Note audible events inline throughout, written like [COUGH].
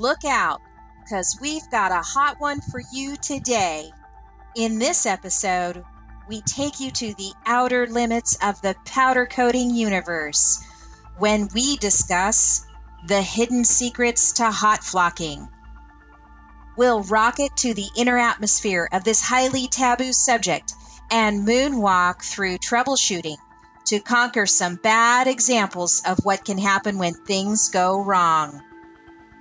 Look out, because we've got a hot one for you today. In this episode, we take you to the outer limits of the powder coating universe when we discuss the hidden secrets to hot flocking. We'll rocket to the inner atmosphere of this highly taboo subject and moonwalk through troubleshooting to conquer some bad examples of what can happen when things go wrong.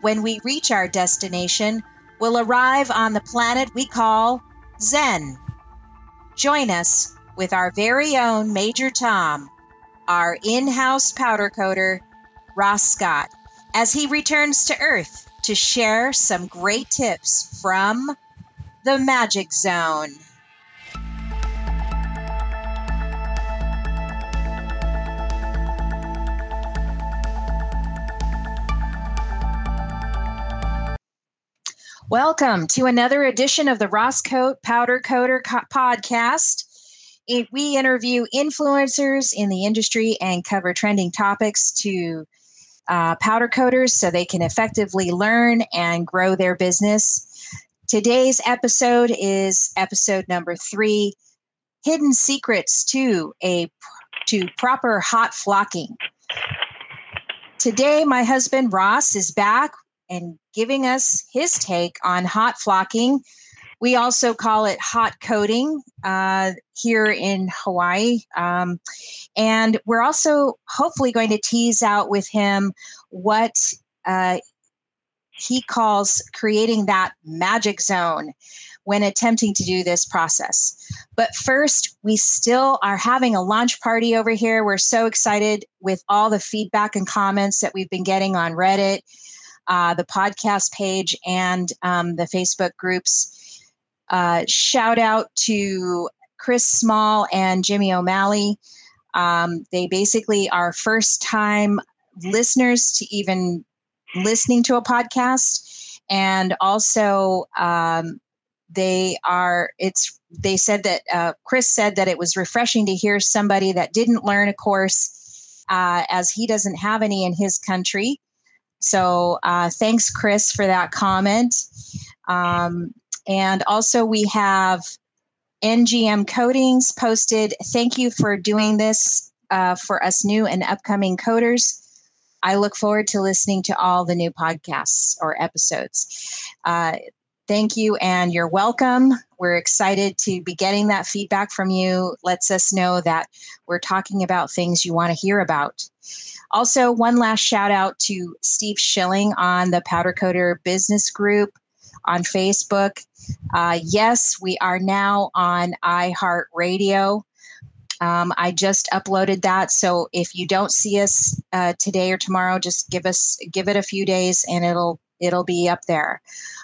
When we reach our destination, we'll arrive on the planet we call Zen. Join us with our very own Major Tom, our in house powder coater, Ross Scott, as he returns to Earth to share some great tips from the Magic Zone. Welcome to another edition of the Ross Coat Powder Coater Co- podcast. It, we interview influencers in the industry and cover trending topics to uh, powder coaters so they can effectively learn and grow their business. Today's episode is episode number three hidden secrets to a to proper hot flocking today my husband ross is back and giving us his take on hot flocking. We also call it hot coating uh, here in Hawaii. Um, and we're also hopefully going to tease out with him what uh, he calls creating that magic zone when attempting to do this process. But first, we still are having a launch party over here. We're so excited with all the feedback and comments that we've been getting on Reddit uh, the podcast page, and um, the Facebook groups. Uh, shout out to Chris Small and Jimmy O'Malley. Um, they basically are first time listeners to even listening to a podcast. And also, um, they are, it's, they said that, uh, Chris said that it was refreshing to hear somebody that didn't learn a course uh, as he doesn't have any in his country. So uh, thanks, Chris, for that comment. Um, and also, we have NGM Coatings posted. Thank you for doing this uh, for us new and upcoming coaters. I look forward to listening to all the new podcasts or episodes. Uh, thank you, and you're welcome. We're excited to be getting that feedback from you. Lets us know that we're talking about things you want to hear about. Also, one last shout out to Steve Schilling on the Powder Coater Business Group on Facebook. Uh, yes, we are now on iHeartRadio. Um, I just uploaded that, so if you don't see us uh, today or tomorrow, just give us give it a few days, and it'll it'll be up there.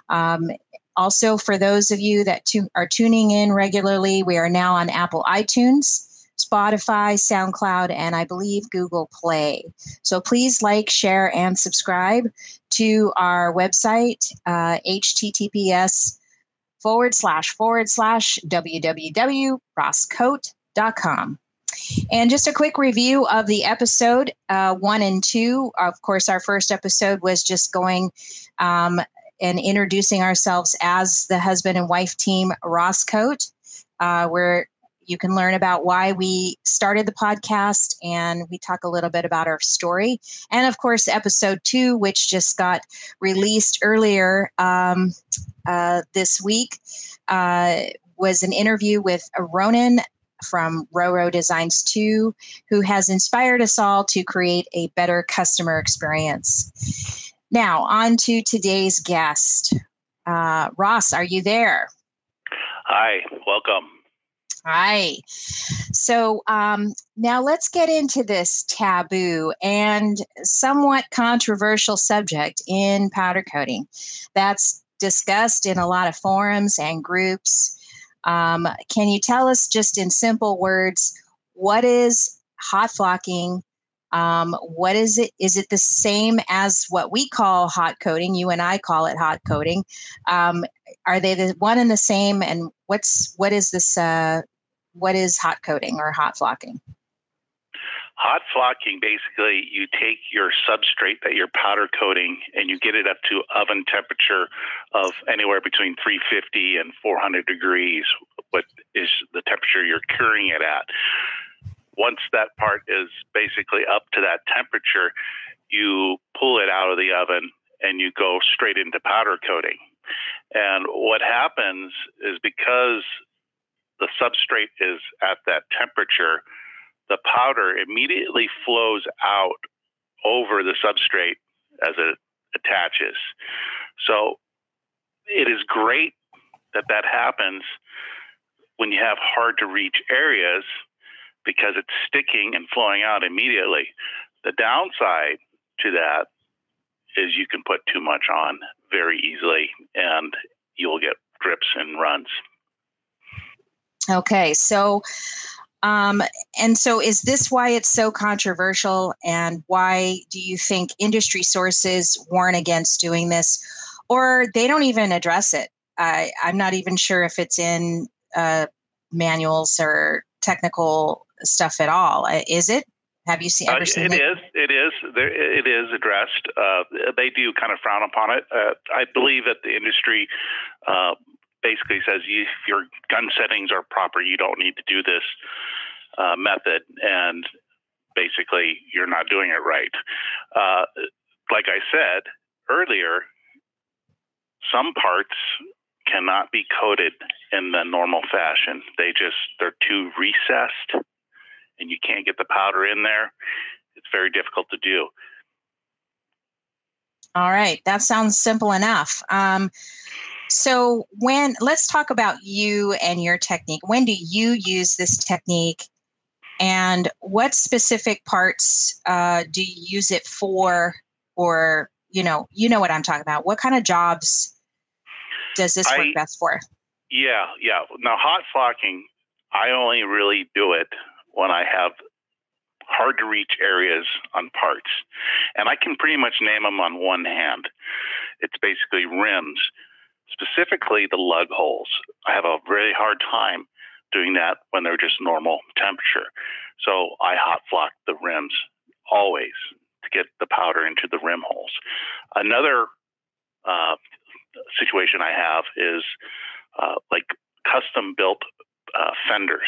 Um, also, for those of you that tu- are tuning in regularly, we are now on Apple iTunes. Spotify, SoundCloud, and I believe Google Play. So please like, share, and subscribe to our website, uh, https forward slash forward slash www.rosscoat.com. And just a quick review of the episode uh, one and two. Of course, our first episode was just going um, and introducing ourselves as the husband and wife team Ross Coat. Uh, we're you can learn about why we started the podcast and we talk a little bit about our story. And of course, episode two, which just got released earlier um, uh, this week, uh, was an interview with Ronan from Roro Designs 2, who has inspired us all to create a better customer experience. Now, on to today's guest. Uh, Ross, are you there? Hi, welcome. Hi. So um, now let's get into this taboo and somewhat controversial subject in powder coating that's discussed in a lot of forums and groups. Um, can you tell us just in simple words what is hot flocking? Um, what is it? Is it the same as what we call hot coating? You and I call it hot coating. Um, are they the one and the same? And what's what is this uh, what is hot coating or hot flocking? Hot flocking basically you take your substrate that you're powder coating and you get it up to oven temperature of anywhere between 350 and 400 degrees, what is the temperature you're curing it at. Once that part is basically up to that temperature, you pull it out of the oven and you go straight into powder coating. And what happens is because the substrate is at that temperature, the powder immediately flows out over the substrate as it attaches. So it is great that that happens when you have hard to reach areas because it's sticking and flowing out immediately. The downside to that is you can put too much on very easily and you'll get drips and runs. Okay, so um, and so is this why it's so controversial and why do you think industry sources warn against doing this or they don't even address it? I, I'm not even sure if it's in uh, manuals or technical stuff at all. Uh, is it? Have you seen? Ever uh, seen it, it is. It is. There, it is addressed. Uh, they do kind of frown upon it. Uh, I believe that the industry uh, basically says if your gun settings are proper, you don't need to do this uh, method, and basically you're not doing it right. Uh, like I said earlier, some parts cannot be coated in the normal fashion. They just they're too recessed and you can't get the powder in there, it's very difficult to do. All right, that sounds simple enough. Um, so, when let's talk about you and your technique. When do you use this technique, and what specific parts uh, do you use it for? Or you know, you know what I'm talking about. What kind of jobs does this work I, best for? Yeah, yeah. Now, hot flocking, I only really do it when I have hard to reach areas on parts. And I can pretty much name them on one hand. It's basically rims, specifically the lug holes. I have a very hard time doing that when they're just normal temperature. So I hot flock the rims always to get the powder into the rim holes. Another uh, situation I have is uh, like custom built uh, fenders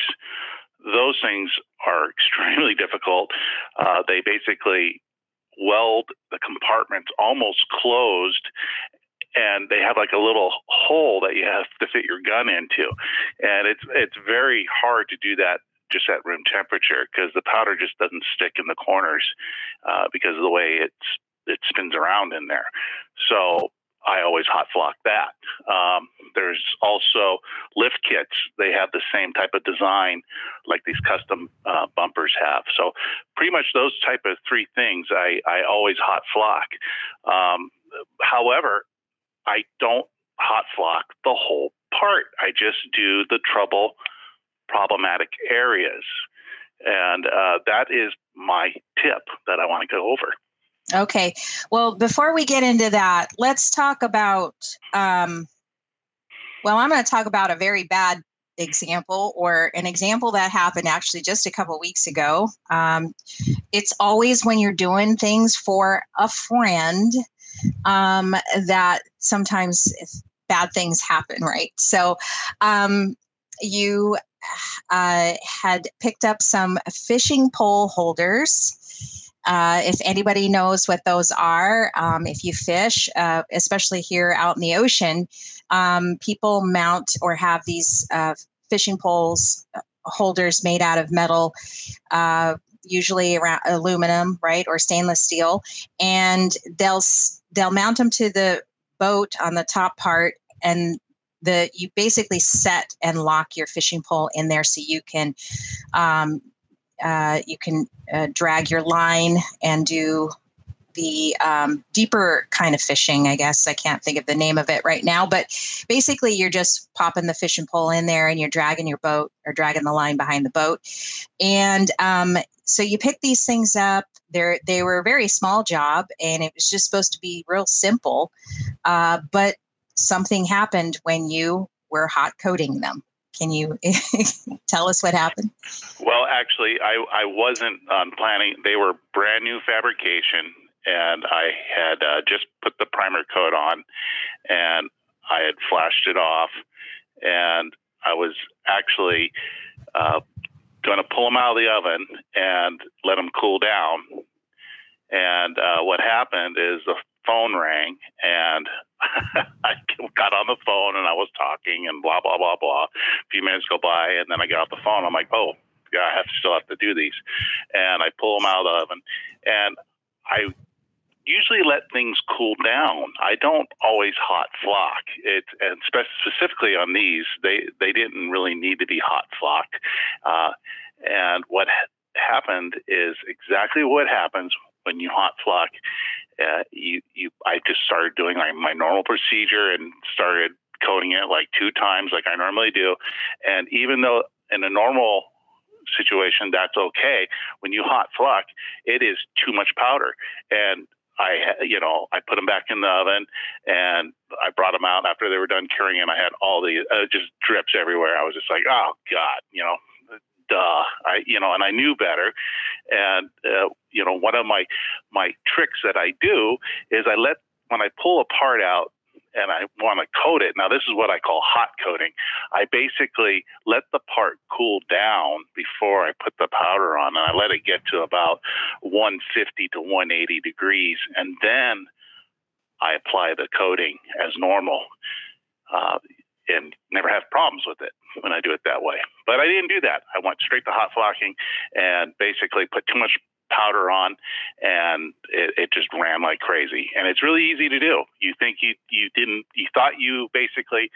those things are [LAUGHS] extremely difficult. Uh, they basically weld the compartments almost closed and they have like a little hole that you have to fit your gun into and it's it's very hard to do that just at room temperature because the powder just doesn't stick in the corners uh, because of the way it's it spins around in there so I always hot flock that. Um, there's also lift kits. They have the same type of design like these custom uh, bumpers have. So pretty much those type of three things I, I always hot flock. Um, however, I don't hot flock the whole part. I just do the trouble problematic areas. And uh, that is my tip that I want to go over. Okay. Well, before we get into that, let's talk about. Um, well, I'm going to talk about a very bad example or an example that happened actually just a couple weeks ago. Um, it's always when you're doing things for a friend um, that sometimes bad things happen, right? So um, you uh, had picked up some fishing pole holders uh, if anybody knows what those are, um, if you fish, uh, especially here out in the ocean, um, people mount or have these uh, fishing poles uh, holders made out of metal, uh, usually around aluminum, right, or stainless steel, and they'll they'll mount them to the boat on the top part, and the you basically set and lock your fishing pole in there so you can um, uh, you can uh, drag your line and do the um, deeper kind of fishing, I guess. I can't think of the name of it right now, but basically, you're just popping the fishing pole in there and you're dragging your boat or dragging the line behind the boat. And um, so you pick these things up. They're, they were a very small job and it was just supposed to be real simple. Uh, but something happened when you were hot coating them. Can you [LAUGHS] tell us what happened? Well, actually, I, I wasn't um, planning. They were brand new fabrication, and I had uh, just put the primer coat on, and I had flashed it off, and I was actually uh, going to pull them out of the oven and let them cool down. And uh, what happened is the phone rang, and [LAUGHS] I got on the phone and I was talking and blah blah blah blah. A few minutes go by, and then I get off the phone. I'm like, oh, yeah, I have to still have to do these, and I pull them out of the oven, and I usually let things cool down. I don't always hot flock it, and specifically on these, they they didn't really need to be hot flock. Uh, and what ha- happened is exactly what happens when you hot flock. Uh, you you I just started doing like my normal procedure and started coating it like two times like I normally do, and even though in a normal situation that's okay when you hot flock it is too much powder and I, you know, I put them back in the oven and I brought them out after they were done curing and I had all the uh, just drips everywhere. I was just like, oh God, you know, duh. I, you know, and I knew better. And, uh, you know, one of my, my tricks that I do is I let, when I pull a part out, and I want to coat it. Now, this is what I call hot coating. I basically let the part cool down before I put the powder on, and I let it get to about 150 to 180 degrees, and then I apply the coating as normal. Uh, and never have problems with it when I do it that way. But I didn't do that. I went straight to hot flocking and basically put too much powder on, and it, it, just ran like crazy. And it's really easy to do. You think you you didn't you thought you basically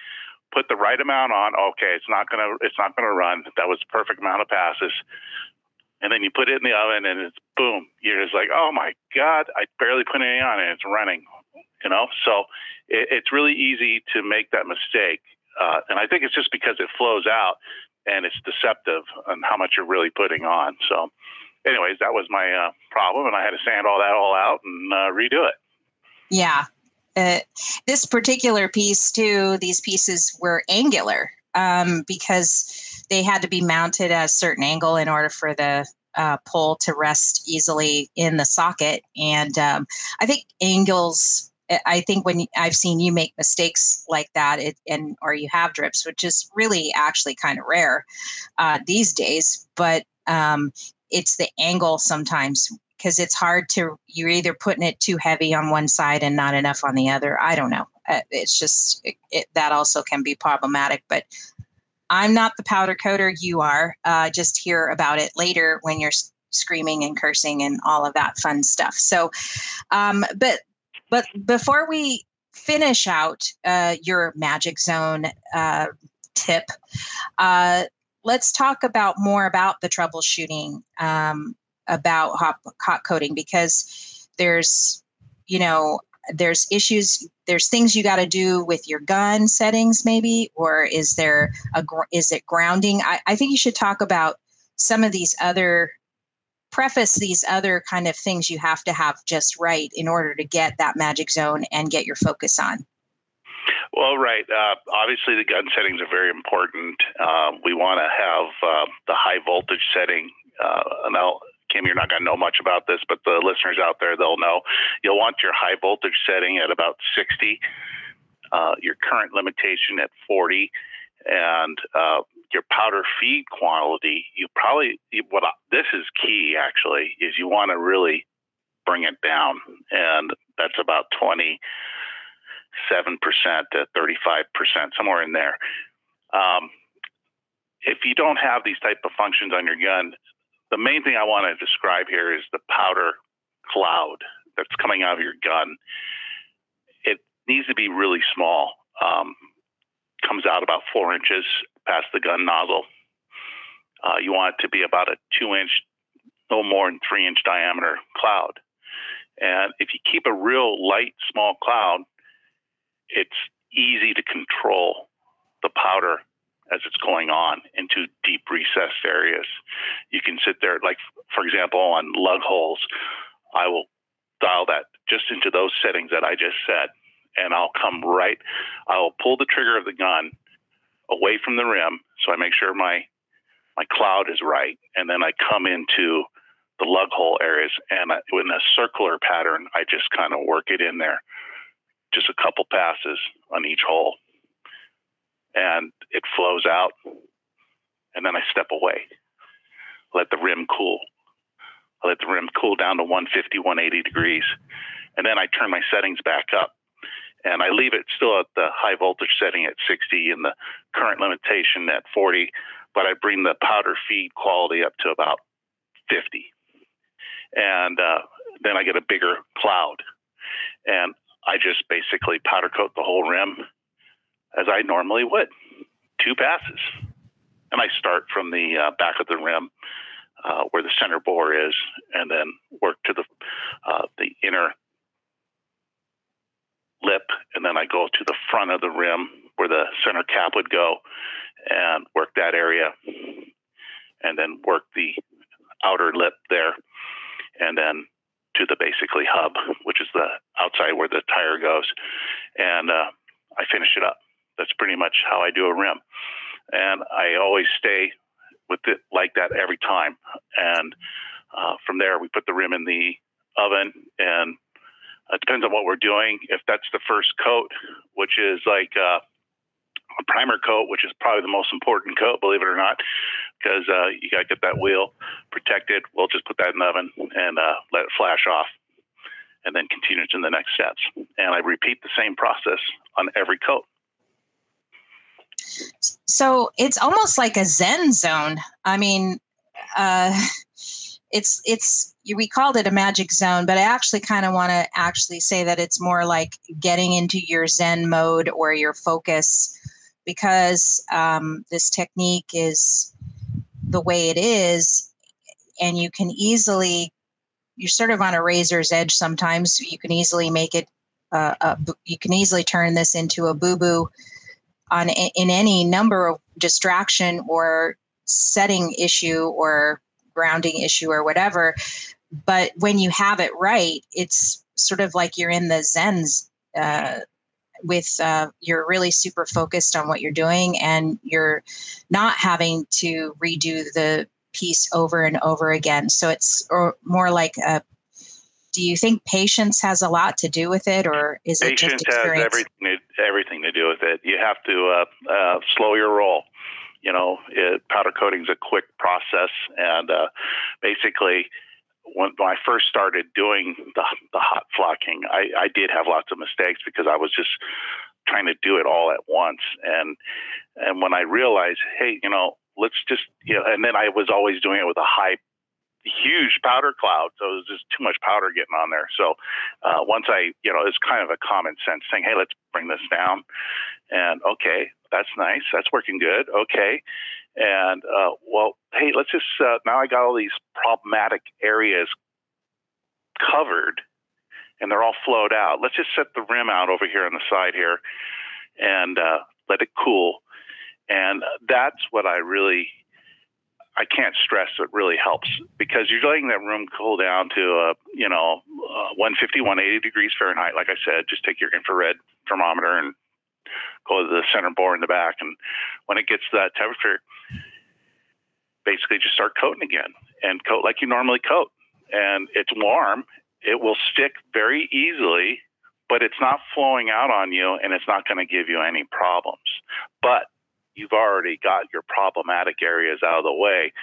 put the right amount on. Okay, it's not gonna it's not gonna run. That was the perfect amount of passes. And then you put it in the oven, and it's boom. You're just like, oh my god, I barely put any on, and it's running. You know, so it, it's really easy to make that mistake. Uh, and I think it's just because it flows out and it's deceptive on how much you're really putting on. So anyways, that was my uh, problem, and I had to sand all that all out and uh, redo it. Yeah, uh, this particular piece too. These pieces were angular um, because they had to be mounted at a certain angle in order for the uh, pole to rest easily in the socket. And um, I think angles. I think when I've seen you make mistakes like that, it, and or you have drips, which is really actually kind of rare uh, these days. But um, it's the angle sometimes because it's hard to you're either putting it too heavy on one side and not enough on the other i don't know uh, it's just it, it, that also can be problematic but i'm not the powder coater you are uh, just hear about it later when you're screaming and cursing and all of that fun stuff so um, but but before we finish out uh, your magic zone uh, tip uh, let's talk about more about the troubleshooting um, about hot, hot coating because there's you know there's issues there's things you got to do with your gun settings maybe or is there a is it grounding? I, I think you should talk about some of these other preface these other kind of things you have to have just right in order to get that magic zone and get your focus on well, right. Uh, obviously, the gun settings are very important. Uh, we want to have uh, the high voltage setting. Uh, I'll, Kim, you're not going to know much about this, but the listeners out there, they'll know. You'll want your high voltage setting at about 60, uh, your current limitation at 40, and uh, your powder feed quality. You probably what this is key actually is you want to really bring it down, and that's about 20 7% to 35%, somewhere in there. Um, if you don't have these type of functions on your gun, the main thing I want to describe here is the powder cloud that's coming out of your gun. It needs to be really small. Um, out about four inches past the gun nozzle. Uh, you want it to be about a two inch, no more than three inch diameter cloud. And if you keep a real light, small cloud, it's easy to control the powder as it's going on into deep recessed areas. You can sit there, like, for example, on lug holes, I will dial that just into those settings that I just said, and I'll come right, I'll pull the trigger of the gun away from the rim, so I make sure my my cloud is right, and then I come into the lug hole areas, and I, in a circular pattern, I just kind of work it in there, just a couple passes on each hole, and it flows out, and then I step away, let the rim cool, I let the rim cool down to 150, 180 degrees, and then I turn my settings back up and I leave it still at the high voltage setting at 60 and the current limitation at 40, but I bring the powder feed quality up to about 50. And uh, then I get a bigger cloud. And I just basically powder coat the whole rim as I normally would, two passes. And I start from the uh, back of the rim uh, where the center bore is, and then work to the uh, the inner lip, and then I go to the front of the rim where the center cap would go, and work that area, and then work the outer lip there, and then to the basically hub, which is the outside where the tire goes, and uh, I finish it up. That's pretty much how I do a rim, and I always stay with it like that every time, and uh, from there we put the rim in the oven and it depends on what we're doing. If that's the first coat, which is like uh, a primer coat, which is probably the most important coat, believe it or not, because uh, you got to get that wheel protected. We'll just put that in the oven and uh, let it flash off, and then continue to the next steps. And I repeat the same process on every coat. So it's almost like a Zen zone. I mean, uh, [LAUGHS] it's it's we called it a magic zone, but I actually kind of want to actually say that it's more like getting into your Zen mode or your focus because um, this technique is the way it is, and you can easily you're sort of on a razor's edge sometimes. You can easily make it. Uh, a, you can easily turn this into a boo boo on in any number of distraction or setting issue or grounding issue or whatever. But when you have it right, it's sort of like you're in the Zens uh, with uh, you're really super focused on what you're doing and you're not having to redo the piece over and over again. So it's or more like a do you think patience has a lot to do with it, or is patience it just experience? has everything to, everything to do with it. You have to uh, uh, slow your roll you know, it, powder coating is a quick process, and uh, basically, when, when I first started doing the the hot flocking, I, I did have lots of mistakes because I was just trying to do it all at once, and and when I realized, hey, you know, let's just you know, and then I was always doing it with a high huge powder cloud. So it was just too much powder getting on there. So uh, once I, you know, it's kind of a common sense thing. Hey, let's bring this down. And okay, that's nice. That's working good. Okay. And uh, well, hey, let's just uh, now I got all these problematic areas covered, and they're all flowed out. Let's just set the rim out over here on the side here, and uh, let it cool. And that's what I really I can't stress it really helps because you're letting that room cool down to uh, you know uh, 150 180 degrees Fahrenheit like I said just take your infrared thermometer and go to the center bore in the back. And when it gets to that temperature, basically just start coating again and coat like you normally coat. And it's warm. It will stick very easily, but it's not flowing out on you and it's not going to give you any problems. But you've already got your problematic areas out of the way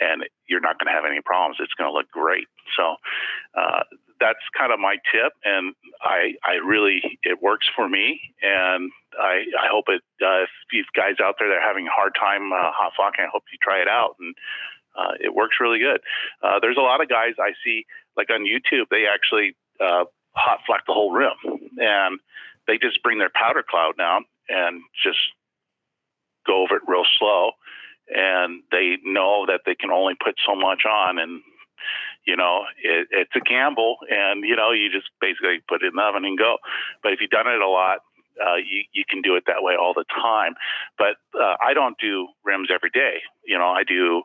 and you're not going to have any problems. It's going to look great. So uh, that's kind of my tip, and I I really it works for me, and I I hope it. Uh, if you guys out there that are having a hard time uh, hot flocking, I hope you try it out, and uh, it works really good. Uh, there's a lot of guys I see like on YouTube. They actually uh, hot flock the whole rim, and they just bring their powder cloud down and just go over it real slow and they know that they can only put so much on and you know, it, it's a gamble, and you know, you just basically put it in the oven and go. But if you've done it a lot, uh, you, you can do it that way all the time. But uh, I don't do rims every day. You know, I do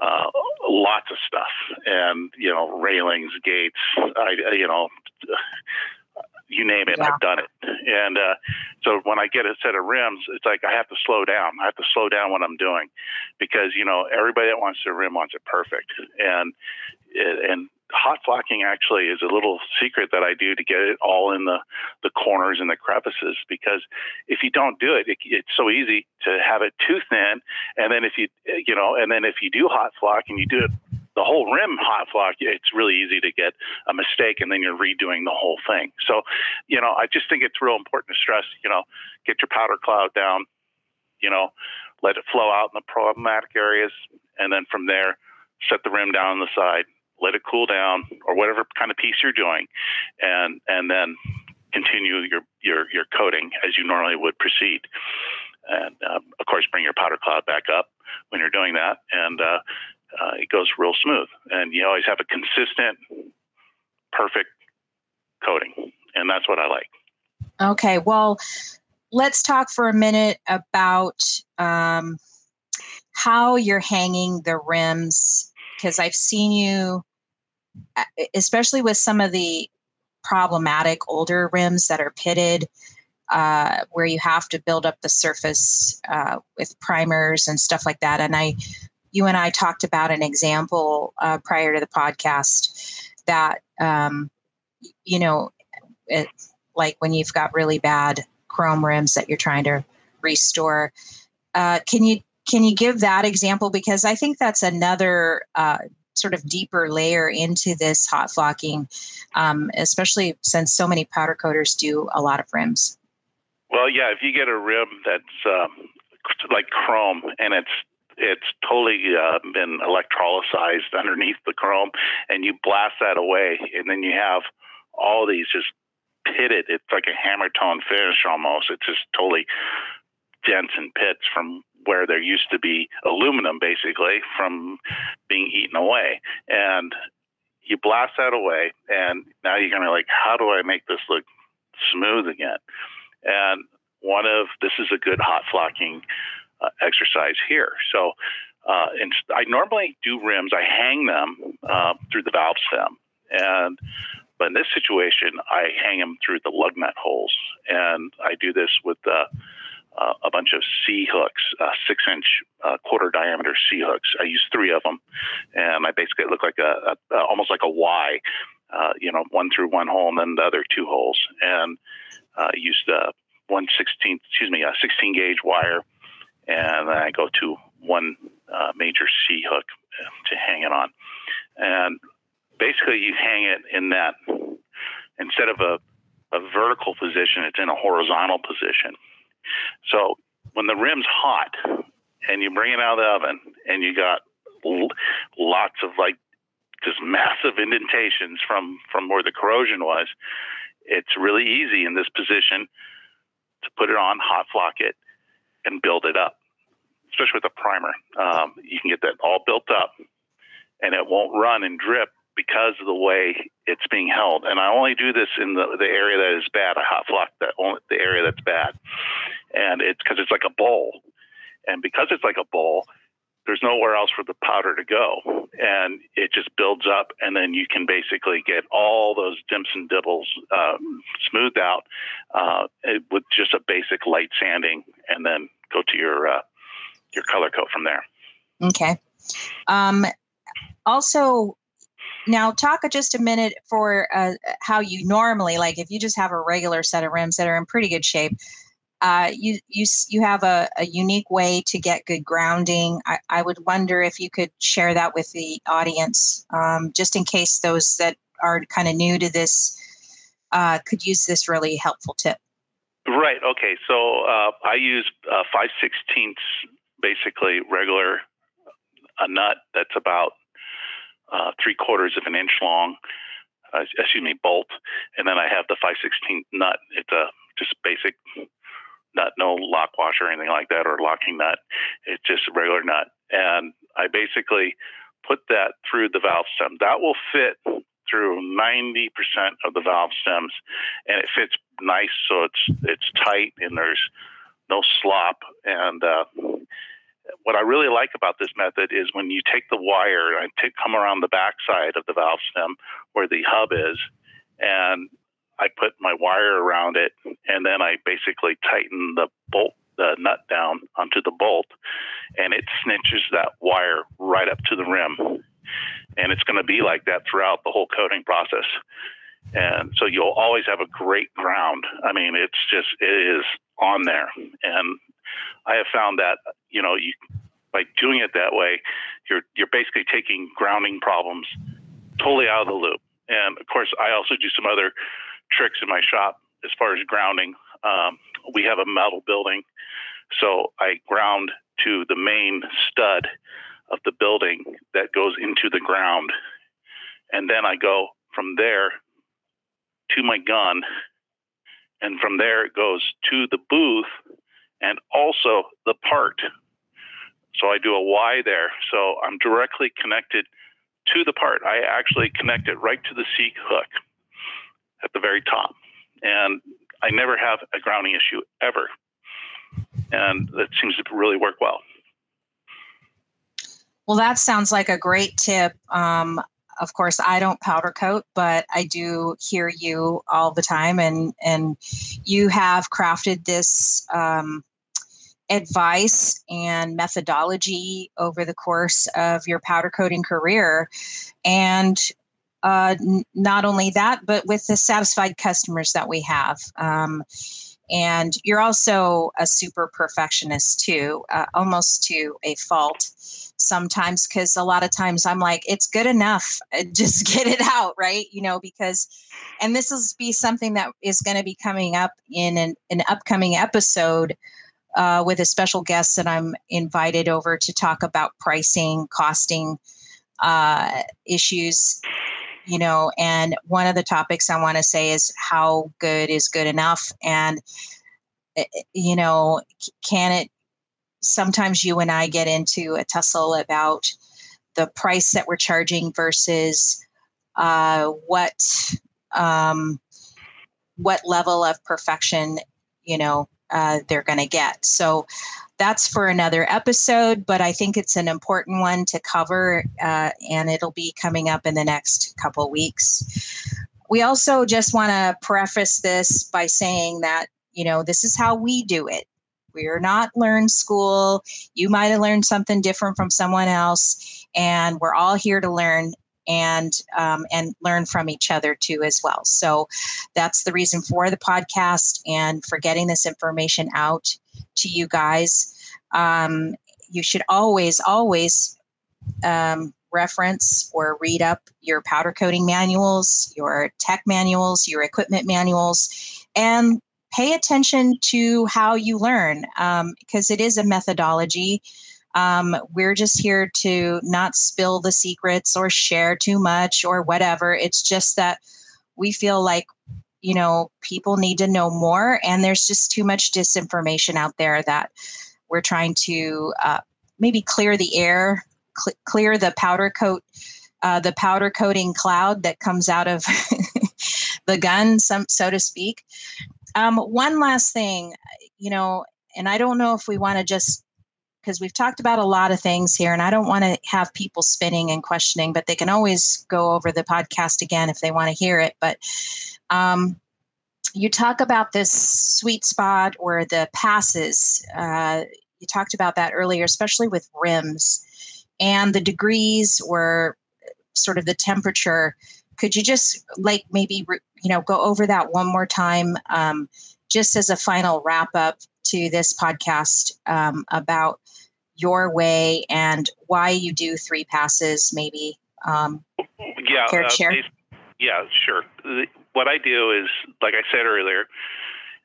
uh, lots of stuff, and you know, railings, gates. I, you know, you name it, yeah. I've done it. And uh, so when I get a set of rims, it's like I have to slow down. I have to slow down what I'm doing because you know everybody that wants their rim wants it perfect, and and hot flocking actually is a little secret that I do to get it all in the, the corners and the crevices because if you don't do it, it, it's so easy to have it too thin. And then if you, you know, and then if you do hot flock and you do it the whole rim hot flock, it's really easy to get a mistake and then you're redoing the whole thing. So, you know, I just think it's real important to stress, you know, get your powder cloud down, you know, let it flow out in the problematic areas. And then from there, set the rim down on the side let it cool down or whatever kind of piece you're doing, and and then continue your your your coating as you normally would proceed. And um, of course, bring your powder cloud back up when you're doing that, and uh, uh, it goes real smooth. And you always have a consistent, perfect coating, and that's what I like. Okay, well, let's talk for a minute about um, how you're hanging the rims because I've seen you, especially with some of the problematic older rims that are pitted, uh, where you have to build up the surface uh, with primers and stuff like that. And I, you and I talked about an example uh, prior to the podcast that, um, you know, it, like when you've got really bad chrome rims that you're trying to restore. Uh, can you can you give that example? Because I think that's another uh, sort of deeper layer into this hot flocking, um, especially since so many powder coaters do a lot of rims. Well, yeah, if you get a rim that's um, like chrome and it's it's totally uh, been electrolyzed underneath the chrome, and you blast that away, and then you have all these just pitted. It's like a hammer tone finish almost. It's just totally dents and pits from where there used to be aluminum basically from being eaten away. And you blast that away, and now you're going to like, how do I make this look smooth again? And one of this is a good hot flocking uh, exercise here. So, uh, and I normally do rims. I hang them uh, through the valve stem, and but in this situation, I hang them through the lug nut holes, and I do this with the uh, a bunch of C hooks, uh, six inch uh, quarter diameter C hooks. I use three of them, and I basically look like a, a, a almost like a Y, uh, you know, one through one hole and then the other two holes. And uh, I used uh, one sixteenth, excuse me, a 16 gauge wire, and then I go to one uh, major C hook to hang it on. And basically, you hang it in that instead of a, a vertical position, it's in a horizontal position so when the rim's hot and you bring it out of the oven and you got lots of like just massive indentations from from where the corrosion was, it's really easy in this position to put it on, hot flock it, and build it up. Especially with a primer, um, you can get that all built up, and it won't run and drip because of the way it's being held. And I only do this in the, the area that is bad. I hot flock that only the area that's bad, and it's because it's like a bowl, and because it's like a bowl, there's nowhere else for the powder to go, and it just builds up, and then you can basically get all those dimps and dibbles um, smoothed out uh, with just a basic light sanding, and then go to your uh, your color coat from there. Okay. Um, also, now, talk just a minute for uh, how you normally like if you just have a regular set of rims that are in pretty good shape. Uh, you you you have a, a unique way to get good grounding. I, I would wonder if you could share that with the audience, um, just in case those that are kind of new to this uh, could use this really helpful tip. Right. Okay. So uh, I use uh, five sixteenths, basically regular a nut that's about uh, three quarters of an inch long, uh, excuse me, bolt, and then I have the 516 nut. It's a just basic nut, no lock washer or anything like that, or locking nut. It's just a regular nut, and I basically put that through the valve stem. That will fit through 90% of the valve stems, and it fits nice, so it's it's tight and there's no slop, and uh, what I really like about this method is when you take the wire and take, come around the backside of the valve stem where the hub is, and I put my wire around it, and then I basically tighten the bolt, the nut down onto the bolt, and it snitches that wire right up to the rim. And it's going to be like that throughout the whole coating process. And so you'll always have a great ground. I mean, it's just, it is on there. And I have found that, you know, you, by doing it that way, you're, you're basically taking grounding problems totally out of the loop. And of course, I also do some other tricks in my shop as far as grounding. Um, we have a metal building, so I ground to the main stud of the building that goes into the ground. And then I go from there to my gun. And from there, it goes to the booth and also the part. So I do a Y there. So I'm directly connected to the part. I actually connect it right to the C hook at the very top. And I never have a grounding issue ever. And that seems to really work well. Well, that sounds like a great tip. Um, of course, I don't powder coat, but I do hear you all the time, and and you have crafted this um, advice and methodology over the course of your powder coating career, and uh, n- not only that, but with the satisfied customers that we have. Um, and you're also a super perfectionist too, uh, almost to a fault sometimes because a lot of times I'm like, it's good enough. [LAUGHS] Uh, just get it out, right? You know, because, and this will be something that is going to be coming up in an, an upcoming episode uh, with a special guest that I'm invited over to talk about pricing, costing uh, issues. You know, and one of the topics I want to say is how good is good enough, and eh, eh, you know, can it sometimes you and I get into a tussle about the price that we're charging versus uh, what um, what level of perfection you know uh, they're going to get. So that's for another episode, but I think it's an important one to cover, uh, and it'll be coming up in the next couple weeks. We also just want to preface this by saying that you know this is how we do it we're not learn school. You might have learned something different from someone else, and we're all here to learn and um, and learn from each other too as well. So that's the reason for the podcast and for getting this information out to you guys. Um, you should always always um, reference or read up your powder coating manuals, your tech manuals, your equipment manuals, and pay attention to how you learn um, because it is a methodology. Um, we're just here to not spill the secrets or share too much or whatever. It's just that we feel like, you know, people need to know more, and there's just too much disinformation out there that we're trying to uh, maybe clear the air, cl- clear the powder coat, uh, the powder coating cloud that comes out of [LAUGHS] the gun, some so to speak. Um, one last thing, you know, and I don't know if we want to just because we've talked about a lot of things here, and I don't want to have people spinning and questioning, but they can always go over the podcast again if they want to hear it. But um, you talk about this sweet spot or the passes. Uh, you talked about that earlier, especially with rims and the degrees or sort of the temperature could you just like maybe you know go over that one more time, um, just as a final wrap up to this podcast um, about your way and why you do three passes? Maybe. Um, yeah. Uh, yeah. Sure. What I do is, like I said earlier,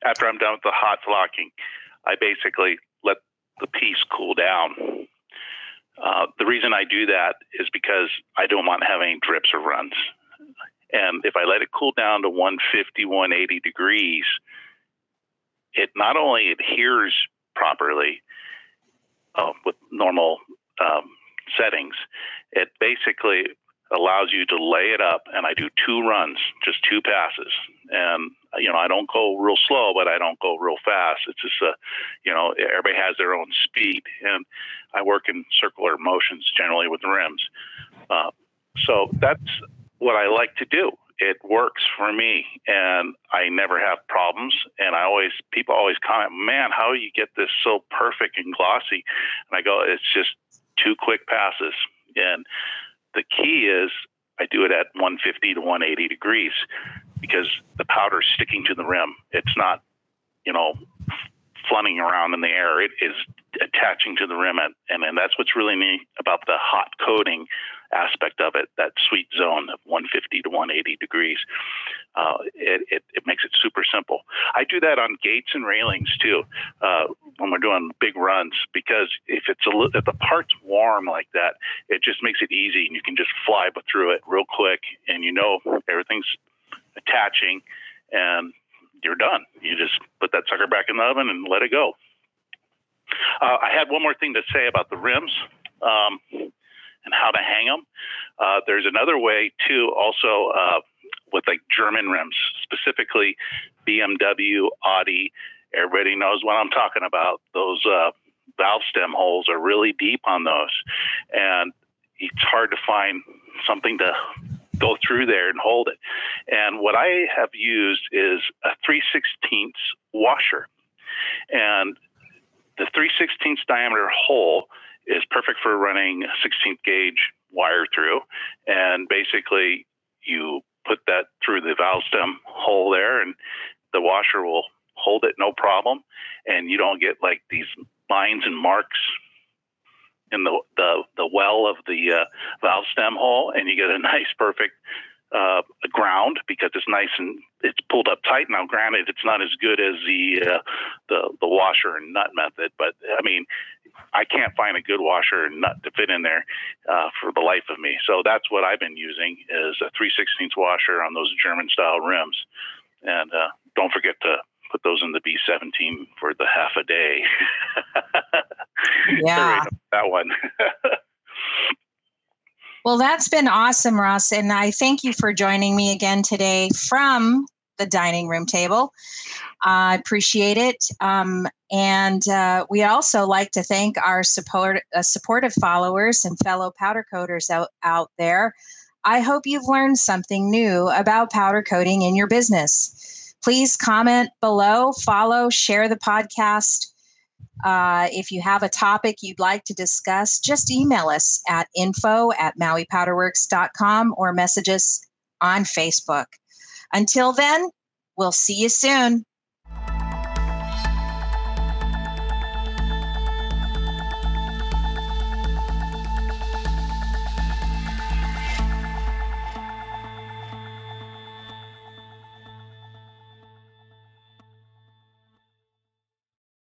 after I'm done with the hot flocking, I basically let the piece cool down. Uh, the reason I do that is because I don't want to have any drips or runs. And if I let it cool down to 150, 180 degrees, it not only adheres properly uh, with normal um, settings, it basically allows you to lay it up. And I do two runs, just two passes. And, you know, I don't go real slow, but I don't go real fast. It's just a, you know, everybody has their own speed. And I work in circular motions generally with rims. Uh, so that's what I like to do it works for me, and I never have problems. And I always people always comment, "Man, how you get this so perfect and glossy?" And I go, "It's just two quick passes." And the key is I do it at 150 to 180 degrees because the powder's sticking to the rim. It's not, you know, flunning around in the air. It is attaching to the rim, and, and, and that's what's really neat about the hot coating aspect of it, that sweet zone of 150 to 180 degrees. Uh, it, it, it, makes it super simple. I do that on gates and railings too uh, when we're doing big runs because if it's a if the part's warm like that, it just makes it easy and you can just fly through it real quick and you know everything's attaching and you're done. You just put that sucker back in the oven and let it go. Uh, I had one more thing to say about the rims. Um, and how to hang them. Uh, there's another way too, also uh, with like German rims, specifically BMW, Audi. Everybody knows what I'm talking about. Those uh, valve stem holes are really deep on those, and it's hard to find something to go through there and hold it. And what I have used is a 3 16 washer. And the 3 16 diameter hole is perfect for running 16th gauge wire through. And basically, you put that through the valve stem hole there, and the washer will hold it no problem. And you don't get like these lines and marks in the the, the well of the uh, valve stem hole, and you get a [LAUGHS] nice, perfect uh, ground because it's nice and it's pulled up tight. Now, granted, it's not as good as the uh, the the washer and nut method, but I mean, I can't find a good washer and nut to fit in there uh, for the life of me. So that's what I've been using is a 316 washer on those German style rims. And uh, don't forget to put those in the B17 for the half a day. [LAUGHS] yeah. that one. [LAUGHS] well, that's been awesome, Ross. And I thank you for joining me again today from the dining room table. I uh, appreciate it. Um, and uh, we also like to thank our support, uh, supportive followers and fellow powder coaters out, out there. I hope you've learned something new about powder coating in your business. Please comment below, follow, share the podcast. Uh, if you have a topic you'd like to discuss, just email us at info at mauipowderworks.com or message us on Facebook. Until then, we'll see you soon.